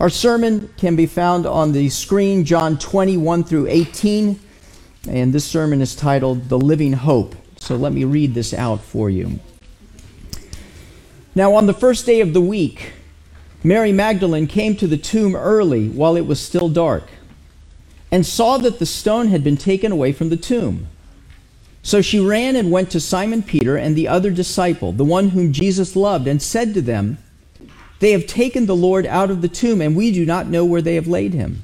Our sermon can be found on the screen, John 21 through 18, and this sermon is titled The Living Hope. So let me read this out for you. Now, on the first day of the week, Mary Magdalene came to the tomb early while it was still dark and saw that the stone had been taken away from the tomb. So she ran and went to Simon Peter and the other disciple, the one whom Jesus loved, and said to them, They have taken the Lord out of the tomb, and we do not know where they have laid him.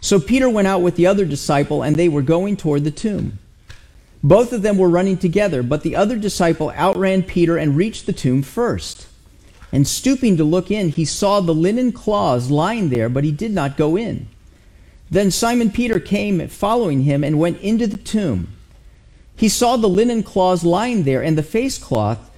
So Peter went out with the other disciple, and they were going toward the tomb. Both of them were running together, but the other disciple outran Peter and reached the tomb first. And stooping to look in, he saw the linen cloths lying there, but he did not go in. Then Simon Peter came following him and went into the tomb. He saw the linen cloths lying there, and the face cloth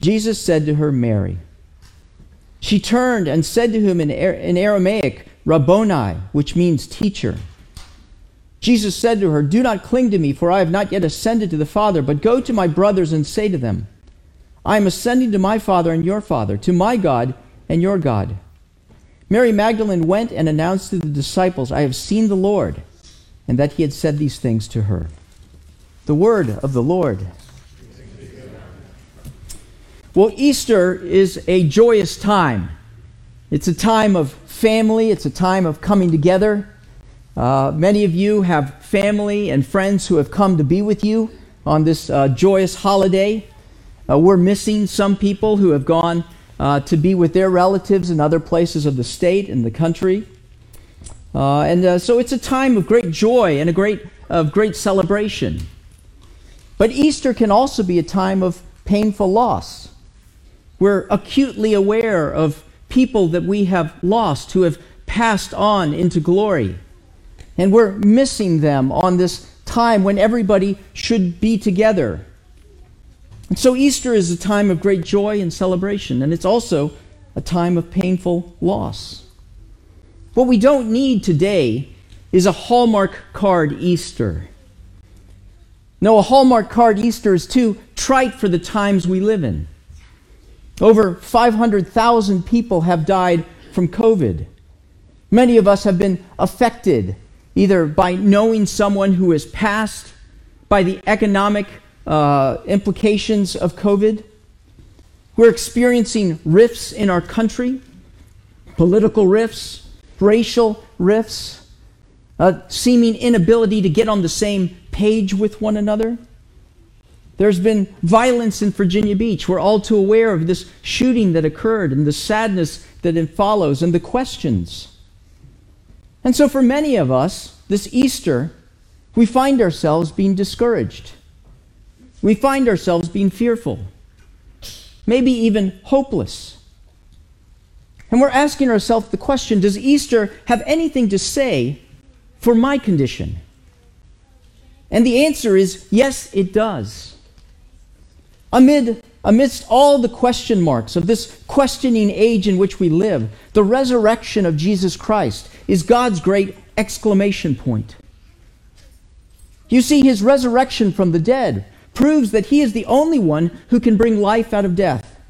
Jesus said to her, Mary. She turned and said to him in, Aramaic, Rabboni, which means teacher. Jesus said to her, Do not cling to me, for I have not yet ascended to the Father, but go to my brothers and say to them, I am ascending to my Father and your Father, to my God and your God. Mary Magdalene went and announced to the disciples, I have seen the Lord and that he had said these things to her. The word of the Lord. Well, Easter is a joyous time. It's a time of family, it's a time of coming together. Uh, many of you have family and friends who have come to be with you on this uh, joyous holiday. Uh, we're missing some people who have gone uh, to be with their relatives in other places of the state and the country. Uh, and uh, so it's a time of great joy and a great of great celebration. But Easter can also be a time of painful loss. We're acutely aware of people that we have lost who have passed on into glory. And we're missing them on this time when everybody should be together. And so Easter is a time of great joy and celebration, and it's also a time of painful loss. What we don't need today is a Hallmark card Easter. No, a Hallmark card Easter is too trite for the times we live in. Over 500,000 people have died from COVID. Many of us have been affected either by knowing someone who has passed, by the economic uh, implications of COVID. We're experiencing rifts in our country, political rifts, racial rifts, a seeming inability to get on the same page with one another. There's been violence in Virginia Beach. We're all too aware of this shooting that occurred and the sadness that it follows and the questions. And so, for many of us, this Easter, we find ourselves being discouraged. We find ourselves being fearful, maybe even hopeless. And we're asking ourselves the question Does Easter have anything to say for my condition? And the answer is yes, it does. Amid, amidst all the question marks of this questioning age in which we live, the resurrection of Jesus Christ is God's great exclamation point. You see, his resurrection from the dead proves that he is the only one who can bring life out of death,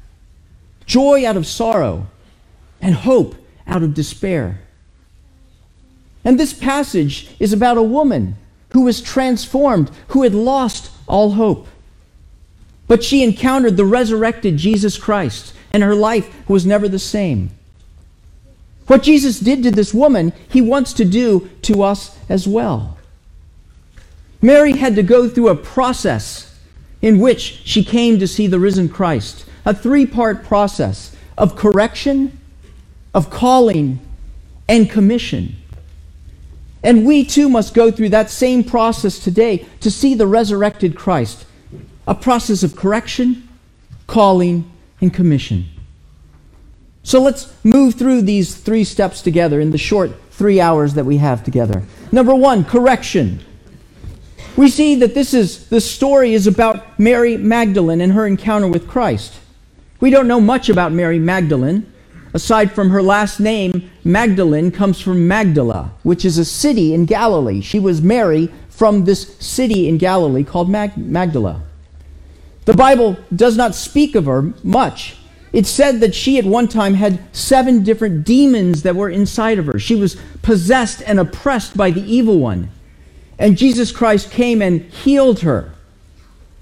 joy out of sorrow, and hope out of despair. And this passage is about a woman who was transformed, who had lost all hope. But she encountered the resurrected Jesus Christ, and her life was never the same. What Jesus did to this woman, he wants to do to us as well. Mary had to go through a process in which she came to see the risen Christ, a three part process of correction, of calling, and commission. And we too must go through that same process today to see the resurrected Christ, a process of correction, calling, and commission. So let's move through these three steps together in the short three hours that we have together. Number one, correction. We see that this is the story is about Mary Magdalene and her encounter with Christ. We don't know much about Mary Magdalene. Aside from her last name, Magdalene comes from Magdala, which is a city in Galilee. She was Mary from this city in Galilee called Mag- Magdala. The Bible does not speak of her much. It said that she at one time had seven different demons that were inside of her. She was possessed and oppressed by the evil one. And Jesus Christ came and healed her.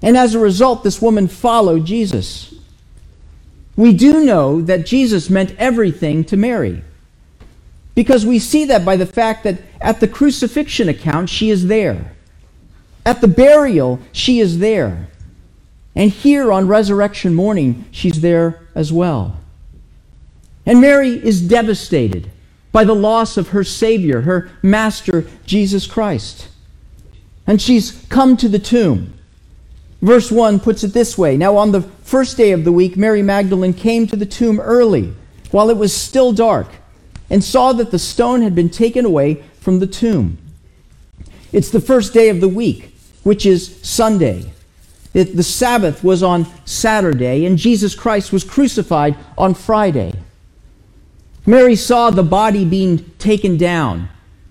And as a result, this woman followed Jesus. We do know that Jesus meant everything to Mary. Because we see that by the fact that at the crucifixion account, she is there. At the burial, she is there. And here on resurrection morning, she's there as well. And Mary is devastated by the loss of her Savior, her Master, Jesus Christ. And she's come to the tomb. Verse 1 puts it this way Now, on the first day of the week, Mary Magdalene came to the tomb early, while it was still dark, and saw that the stone had been taken away from the tomb. It's the first day of the week, which is Sunday. The Sabbath was on Saturday, and Jesus Christ was crucified on Friday. Mary saw the body being taken down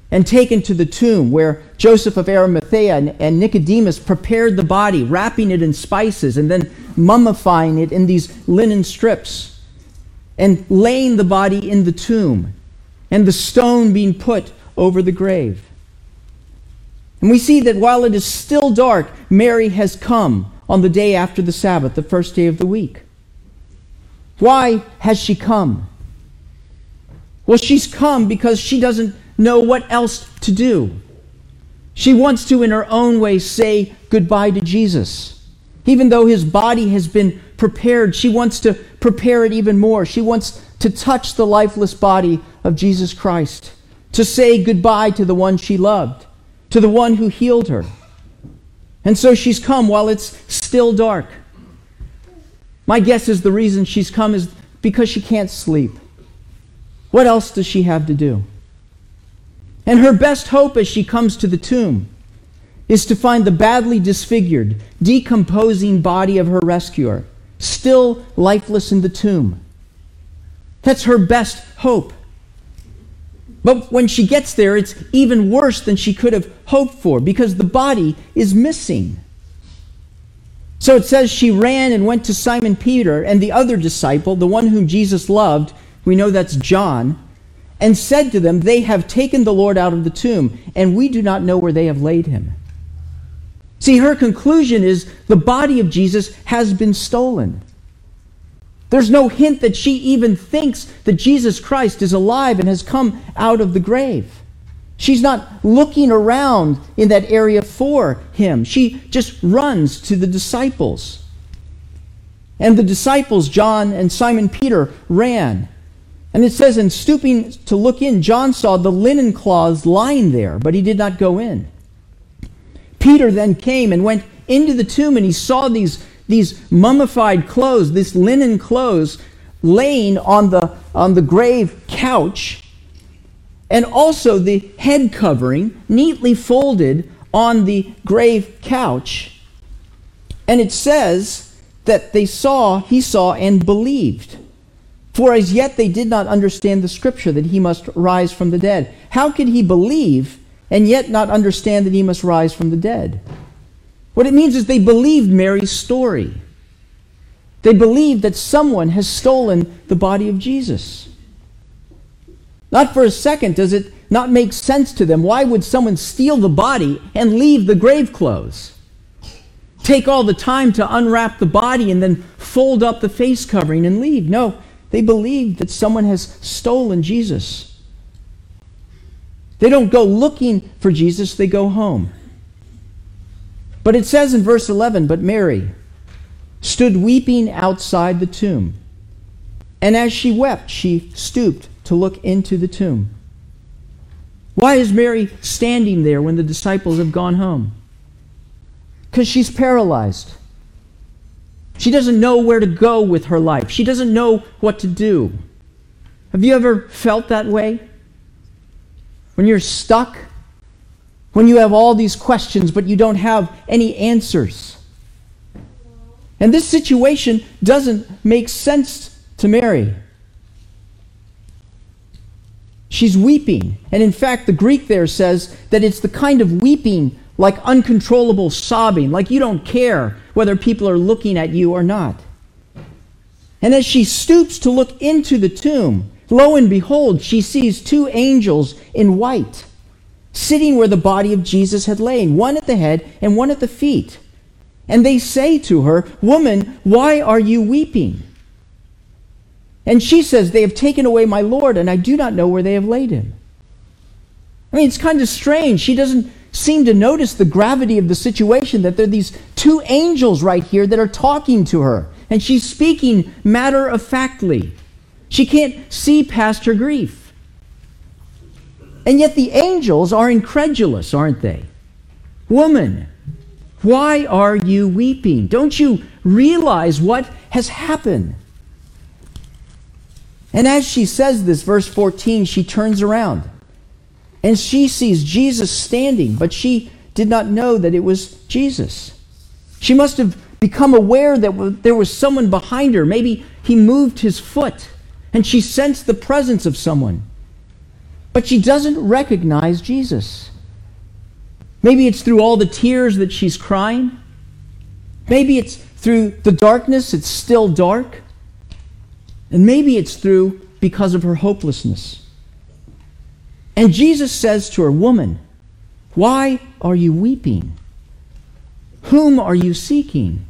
and taken to the tomb where Joseph of Arimathea and, Nicodemus prepared the body, wrapping it in spices and then mummifying it in these linen strips and laying the body in the tomb and the stone being put over the grave. And we see that while it is still dark, Mary has come on the day after the Sabbath, the first day of the week. Why has she come? Well, she's come because she doesn't know what else to do. She wants to, in her own way, say goodbye to Jesus. Even though his body has been prepared, she wants to prepare it even more. She wants to touch the lifeless body of Jesus Christ, to say goodbye to the one she loved, to the one who healed her. And so she's come while it's still dark. My guess is the reason she's come is because she can't sleep. What else does she have to do? And her best hope as she comes to the tomb is to find the badly disfigured, decomposing body of her rescuer, still lifeless in the tomb. That's her best hope. But when she gets there, it's even worse than she could have hoped for because the body is missing. So it says she ran and went to Simon Peter and the other disciple, the one whom Jesus loved. We know that's John. And said to them, They have taken the Lord out of the tomb, and we do not know where they have laid him. See, her conclusion is the body of Jesus has been stolen. There's no hint that she even thinks that Jesus Christ is alive and has come out of the grave. She's not looking around in that area for him. She just runs to the disciples. And the disciples, John and Simon Peter, ran. And it says, in stooping to look in, John saw the linen cloths lying there, but he did not go in. Peter then came and went into the tomb, and he saw these these mummified clothes, this linen clothes, laying on the, on the grave couch, and also the head covering neatly folded on the grave couch. And it says that they saw, he saw, and believed. For as yet they did not understand the scripture that he must rise from the dead. How could he believe and yet not understand that he must rise from the dead? What it means is they believed Mary's story. They believed that someone has stolen the body of Jesus. Not for a second does it not make sense to them. Why would someone steal the body and leave the grave clothes? Take all the time to unwrap the body and then fold up the face covering and leave. No, They believe that someone has stolen Jesus. They don't go looking for Jesus, they go home. But it says in verse 11, But Mary stood weeping outside the tomb. And as she wept, she stooped to look into the tomb. Why is Mary standing there when the disciples have gone home? Because she's paralyzed. She doesn't know where to go with her life. She doesn't know what to do. Have you ever felt that way? When you're stuck? When you have all these questions but you don't have any answers? And this situation doesn't make sense to Mary. She's weeping. And in fact, the Greek there says that it's the kind of weeping like uncontrollable sobbing, like you don't care whether people are looking at you or not. And as she stoops to look into the tomb, lo and behold, she sees two angels in white sitting where the body of Jesus had lain, one at the head and one at the feet. And they say to her, Woman, why are you weeping? And she says, They have taken away my Lord, and I do not know where they have laid him. I mean, it's kind of strange. She doesn't seem to notice the gravity of the situation that there are these two angels right here that are talking to her, and she's speaking matter of factly. She can't see past her grief. And yet the angels are incredulous, aren't they? Woman, why are you weeping? Don't you realize what has happened? And as she says this, verse 14, she turns around and she sees Jesus standing, but she did not know that it was Jesus. She must have become aware that there was someone behind her. Maybe he moved his foot and she sensed the presence of someone. But she doesn't recognize Jesus. Maybe it's through all the tears that she's crying. Maybe it's through the darkness, it's still dark. And maybe it's through because of her hopelessness. And Jesus says to her, Woman, why are you weeping? Whom are you seeking?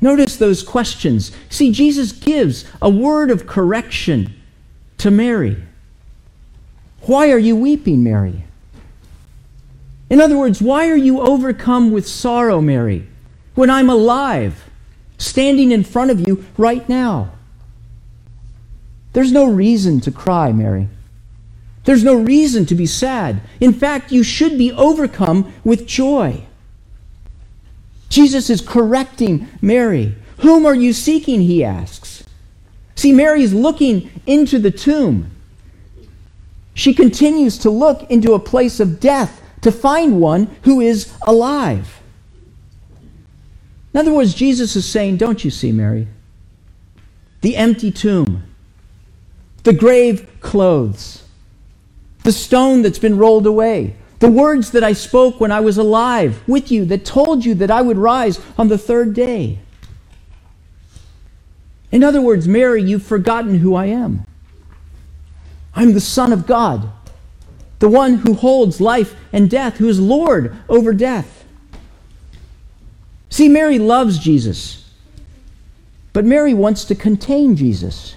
Notice those questions. See, Jesus gives a word of correction to Mary. Why are you weeping, Mary? In other words, why are you overcome with sorrow, Mary, when I'm alive, standing in front of you right now? There's no reason to cry, Mary. There's no reason to be sad. In fact, you should be overcome with joy. Jesus is correcting Mary. Whom are you seeking? He asks. See, Mary is looking into the tomb. She continues to look into a place of death to find one who is alive. In other words, Jesus is saying, Don't you see, Mary? The empty tomb, the grave clothes, the stone that's been rolled away, the words that I spoke when I was alive with you that told you that I would rise on the third day. In other words, Mary, you've forgotten who I am. I'm the Son of God the one who holds life and death, who is Lord over death. See, Mary loves Jesus, but Mary wants to contain Jesus,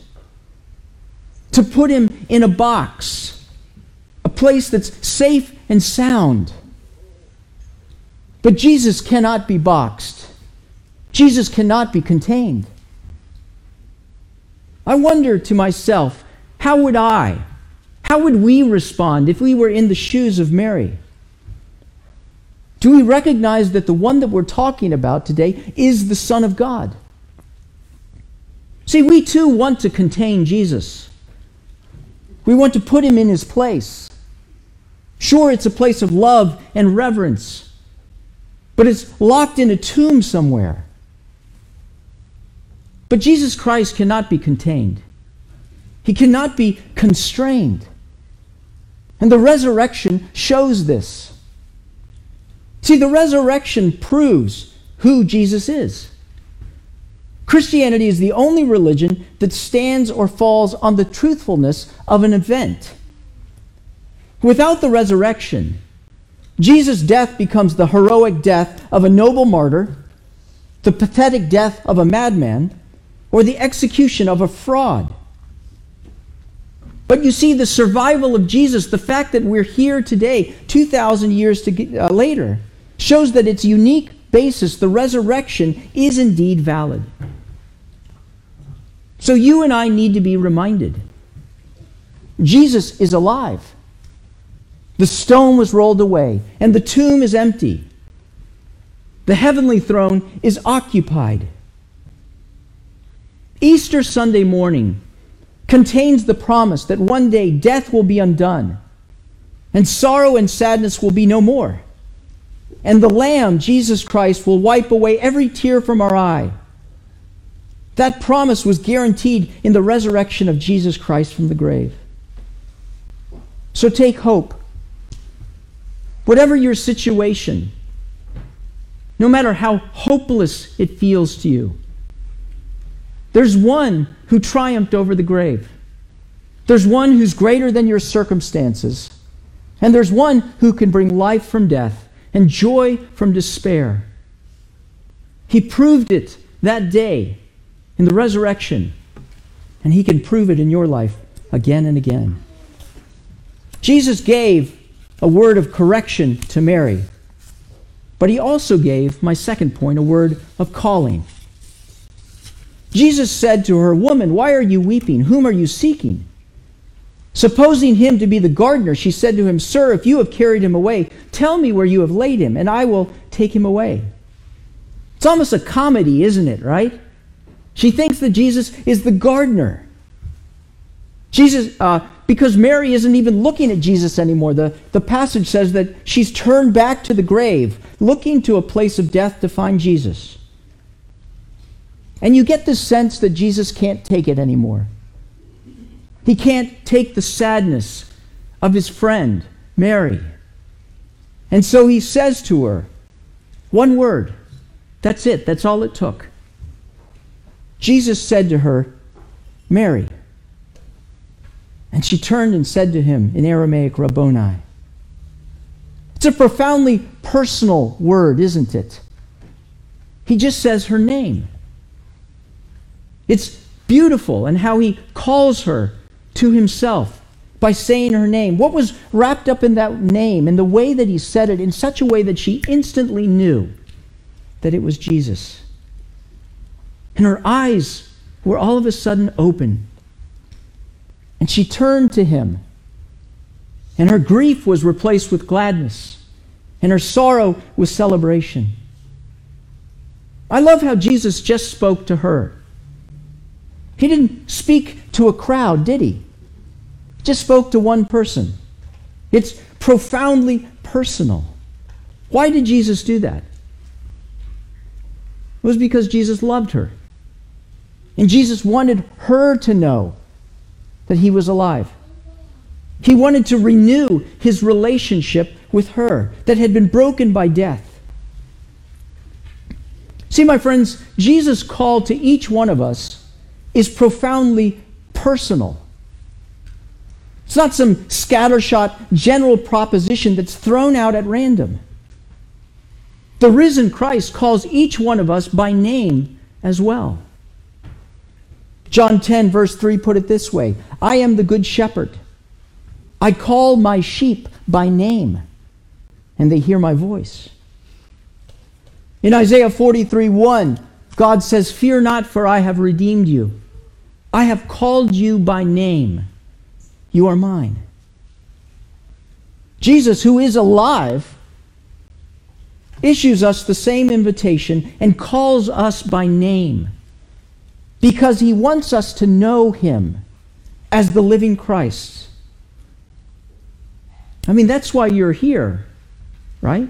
to put him in a box, a place that's safe and sound. But Jesus cannot be boxed. Jesus cannot be contained. I wonder to myself, how would I, how would we respond if we were in the shoes of Mary? Do we recognize that the one that we're talking about today is the Son of God? See, we too want to contain Jesus. We want to put him in his place. Sure, it's a place of love and reverence, but it's locked in a tomb somewhere. But Jesus Christ cannot be contained, he cannot be constrained. And the resurrection shows this. See, the resurrection proves who Jesus is. Christianity is the only religion that stands or falls on the truthfulness of an event. Without the resurrection, Jesus' death becomes the heroic death of a noble martyr, the pathetic death of a madman, or the execution of a fraud. But you see, the survival of Jesus, the fact that we're here today, 2,000 years to, uh, later, shows that its unique basis, the resurrection, is indeed valid. So you and I need to be reminded Jesus is alive. The stone was rolled away, and the tomb is empty. The heavenly throne is occupied. Easter Sunday morning contains the promise that one day death will be undone, and sorrow and sadness will be no more. And the Lamb, Jesus Christ, will wipe away every tear from our eye. That promise was guaranteed in the resurrection of Jesus Christ from the grave. So take hope. Whatever your situation, no matter how hopeless it feels to you, there's one who triumphed over the grave. There's one who's greater than your circumstances. And there's one who can bring life from death and joy from despair. He proved it that day in the resurrection, and he can prove it in your life again and again. Jesus gave a word of correction to Mary, but he also gave, my second point, a word of calling. Jesus said to her, Woman, why are you weeping? Whom are you seeking? Supposing him to be the gardener, she said to him, Sir, if you have carried him away, tell me where you have laid him, and I will take him away. It's almost a comedy, isn't it, right? She thinks that Jesus is the gardener. Jesus, uh, because Mary isn't even looking at Jesus anymore. The, the passage says that she's turned back to the grave, looking to a place of death to find Jesus. And you get the sense that Jesus can't take it anymore. He can't take the sadness of his friend, Mary. And so he says to her, one word. That's it. That's all it took. Jesus said to her, Mary. And she turned and said to him in Aramaic, Rabboni. It's a profoundly personal word, isn't it? He just says her name. It's beautiful and how he calls her to himself by saying her name. What was wrapped up in that name and the way that he said it in such a way that she instantly knew that it was Jesus? And her eyes were all of a sudden open and she turned to him. And her grief was replaced with gladness, and her sorrow with celebration. I love how Jesus just spoke to her. He didn't speak to a crowd, did he? Just spoke to one person. It's profoundly personal. Why did Jesus do that? It was because Jesus loved her. And Jesus wanted her to know that he was alive. He wanted to renew his relationship with her that had been broken by death. See, my friends, Jesus' call to each one of us is profoundly personal. It's not some scattershot general proposition that's thrown out at random. The risen Christ calls each one of us by name as well. John 10, verse 3 put it this way I am the good shepherd. I call my sheep by name, and they hear my voice. In Isaiah 43, 1, God says, Fear not, for I have redeemed you. I have called you by name. You are mine. Jesus, who is alive, issues us the same invitation and calls us by name because he wants us to know him as the living Christ. I mean, that's why you're here, right?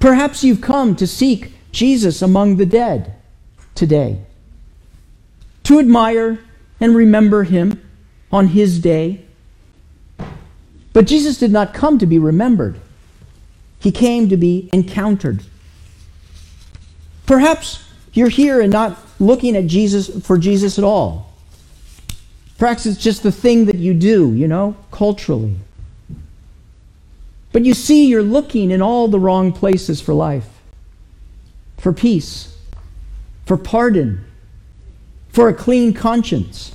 Perhaps you've come to seek Jesus among the dead today, to admire and remember him on his day. But Jesus did not come to be remembered, he came to be encountered. Perhaps you're here and not looking at Jesus for Jesus at all. Perhaps it's just the thing that you do, you know, culturally. But you see, you're looking in all the wrong places for life, for peace, for pardon, for a clean conscience.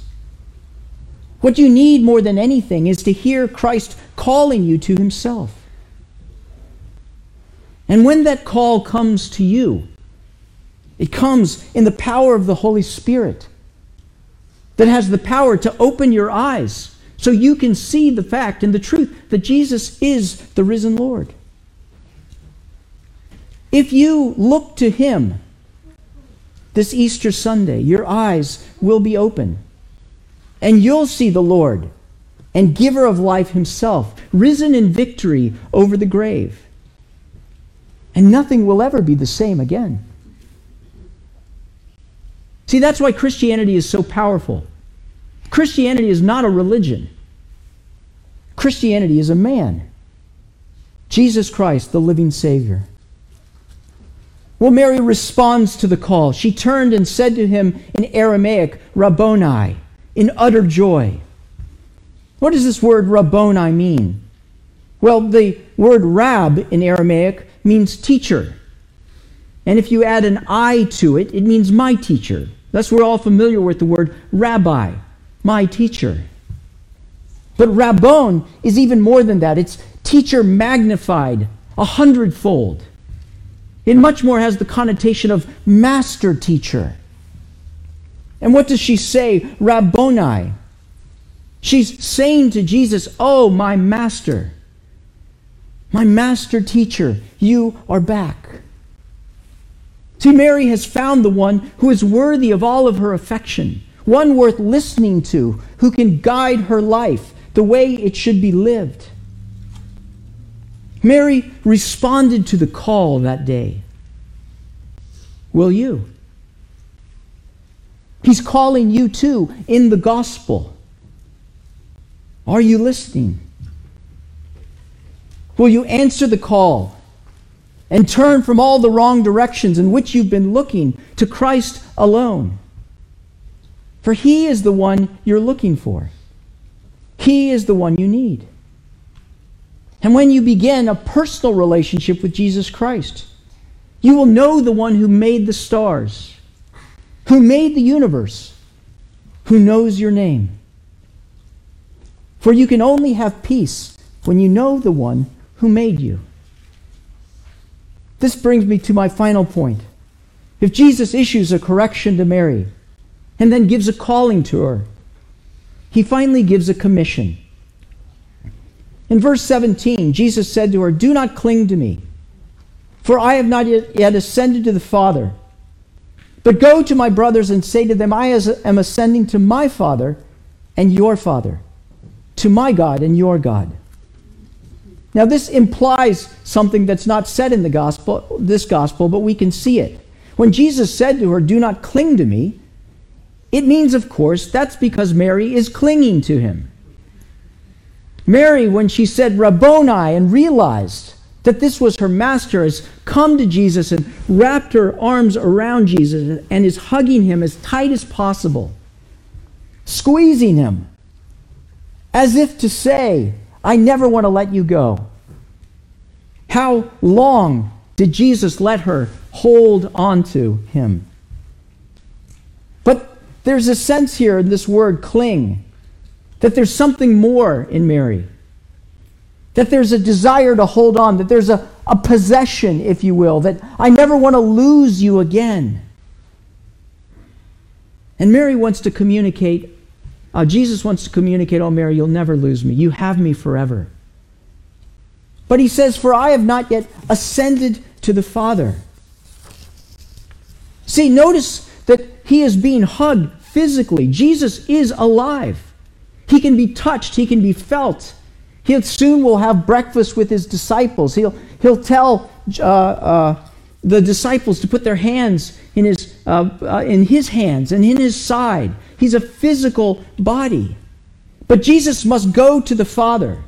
What you need more than anything is to hear Christ calling you to himself. And when that call comes to you, it comes in the power of the Holy Spirit that has the power to open your eyes so you can see the fact and the truth that Jesus is the risen Lord. If you look to Him this Easter Sunday, your eyes will be open and you'll see the Lord and giver of life Himself, risen in victory over the grave. And nothing will ever be the same again. See, that's why Christianity is so powerful. Christianity is not a religion, Christianity is a man. Jesus Christ, the living Savior. Well, Mary responds to the call. She turned and said to him in Aramaic, Rabboni, in utter joy. What does this word Rabboni mean? Well, the word rab in Aramaic means teacher. And if you add an I to it, it means my teacher. Thus, we're all familiar with the word rabbi, my teacher. But rabbon is even more than that. It's teacher magnified a hundredfold. It much more has the connotation of master teacher. And what does she say? Rabboni. She's saying to Jesus, Oh, my master, my master teacher, you are back. See, Mary has found the one who is worthy of all of her affection, one worth listening to, who can guide her life the way it should be lived. Mary responded to the call that day. Will you? He's calling you too in the gospel. Are you listening? Will you answer the call and turn from all the wrong directions in which you've been looking to Christ alone. For He is the one you're looking for, He is the one you need. And when you begin a personal relationship with Jesus Christ, you will know the one who made the stars, who made the universe, who knows your name. For you can only have peace when you know the one who made you. This brings me to my final point. If Jesus issues a correction to Mary and then gives a calling to her, he finally gives a commission. In verse 17, Jesus said to her, Do not cling to me, for I have not yet ascended to the Father. But go to my brothers and say to them, I am ascending to my Father and your Father, to my God and your God. Now, this implies something that's not said in the gospel, this gospel, but we can see it. When Jesus said to her, Do not cling to me, it means, of course, that's because Mary is clinging to him. Mary, when she said Rabboni and realized that this was her master, has come to Jesus and wrapped her arms around Jesus and is hugging him as tight as possible, squeezing him, as if to say, I never want to let you go. How long did Jesus let her hold on to him? But there's a sense here in this word cling that there's something more in Mary. That there's a desire to hold on, that there's a, a possession, if you will, that I never want to lose you again. And Mary wants to communicate uh, Jesus wants to communicate, Oh, Mary, you'll never lose me. You have me forever. But he says, For I have not yet ascended to the Father. See, notice that he is being hugged physically. Jesus is alive. He can be touched, he can be felt. He soon will have breakfast with his disciples. He'll, he'll tell uh, uh, the disciples to put their hands in his, uh, uh in his hands and in his side. He's a physical body. But Jesus must go to the Father.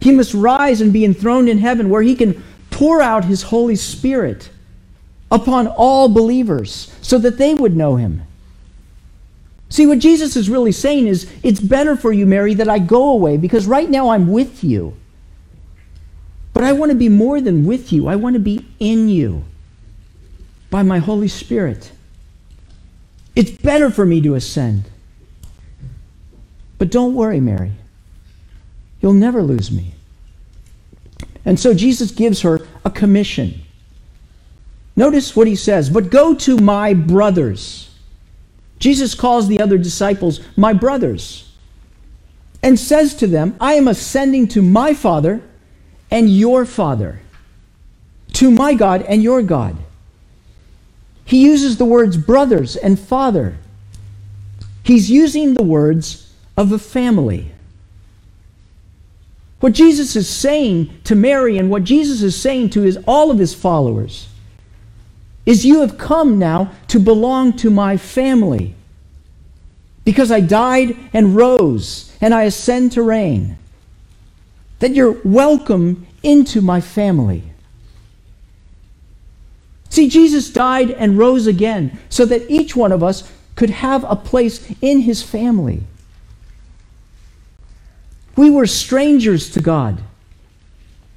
He must rise and be enthroned in heaven where he can pour out his Holy Spirit upon all believers so that they would know him. See, what Jesus is really saying is, it's better for you, Mary, that I go away because right now I'm with you. But I want to be more than with you, I want to be in you by my Holy Spirit. It's better for me to ascend. But don't worry, Mary. You'll never lose me. And so Jesus gives her a commission. Notice what he says, but go to my brothers. Jesus calls the other disciples my brothers and says to them, I am ascending to my Father and your Father, to my God and your God. He uses the words brothers and father. He's using the words of a family. What Jesus is saying to Mary and what Jesus is saying to his, all of his followers is you have come now to belong to my family. Because I died and rose and I ascend to reign. That you're welcome into my family. See, Jesus died and rose again so that each one of us could have a place in his family. We were strangers to God,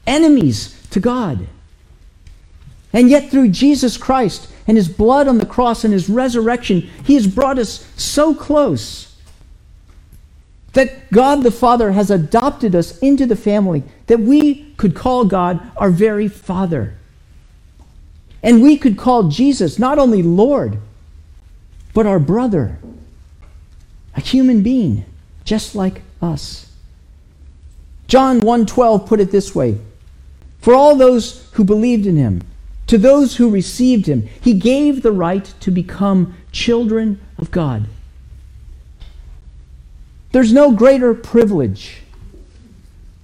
enemies to God. And yet, through Jesus Christ and his blood on the cross and his resurrection, he has brought us so close that God the Father has adopted us into the family that we could call God our very Father. And we could call Jesus not only Lord, but our brother, a human being just like us. John 1:12 put it this way: For all those who believed in him, to those who received him, he gave the right to become children of God. There's no greater privilege,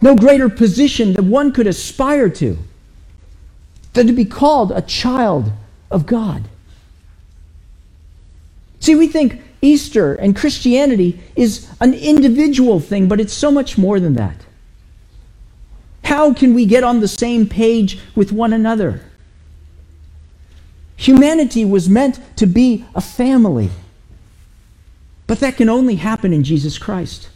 no greater position that one could aspire to than to be called a child of God. See, we think Easter and Christianity is an individual thing, but it's so much more than that. How can we get on the same page with one another? Humanity was meant to be a family. But that can only happen in Jesus Christ.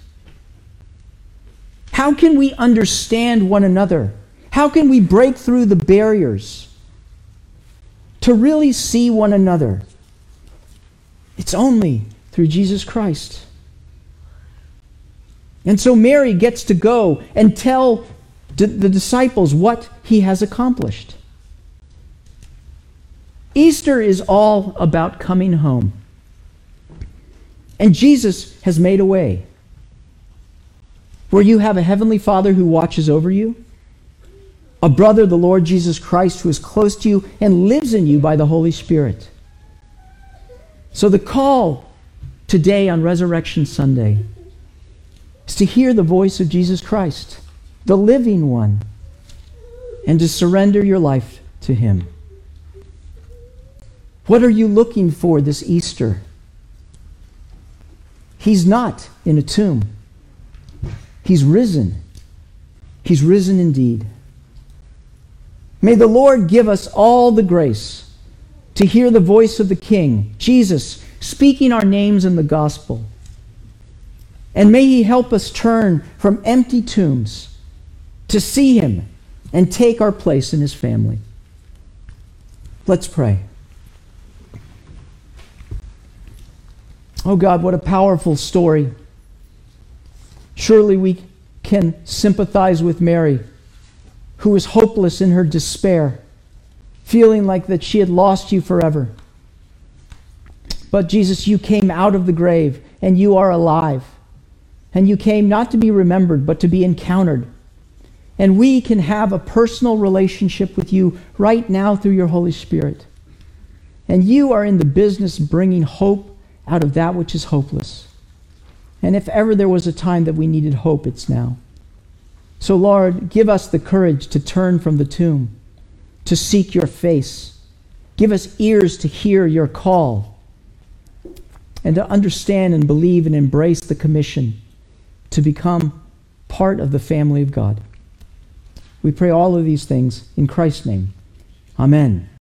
How can we understand one another? How can we break through the barriers to really see one another? It's only through Jesus Christ. And so Mary gets to go and tell the disciples what he has accomplished. Easter is all about coming home. And Jesus has made a way where you have a heavenly Father who watches over you, a brother, the Lord Jesus Christ, who is close to you and lives in you by the Holy Spirit. So the call today on Resurrection Sunday is to hear the voice of Jesus Christ the living one, and to surrender your life to Him. What are you looking for this Easter? He's not in a tomb. He's risen. He's risen indeed. May the Lord give us all the grace to hear the voice of the King, Jesus, speaking our names in the gospel. And may He help us turn from empty tombs to see him and take our place in his family. Let's pray. Oh God, what a powerful story. Surely we can sympathize with Mary, who was hopeless in her despair, feeling like that she had lost you forever. But Jesus, you came out of the grave and you are alive. And you came not to be remembered, but to be encountered. And we can have a personal relationship with you right now through your Holy Spirit. And you are in the business bringing hope out of that which is hopeless. And if ever there was a time that we needed hope, it's now. So, Lord, give us the courage to turn from the tomb, to seek your face. Give us ears to hear your call, and to understand and believe and embrace the commission to become part of the family of God. We pray all of these things in Christ's name. Amen.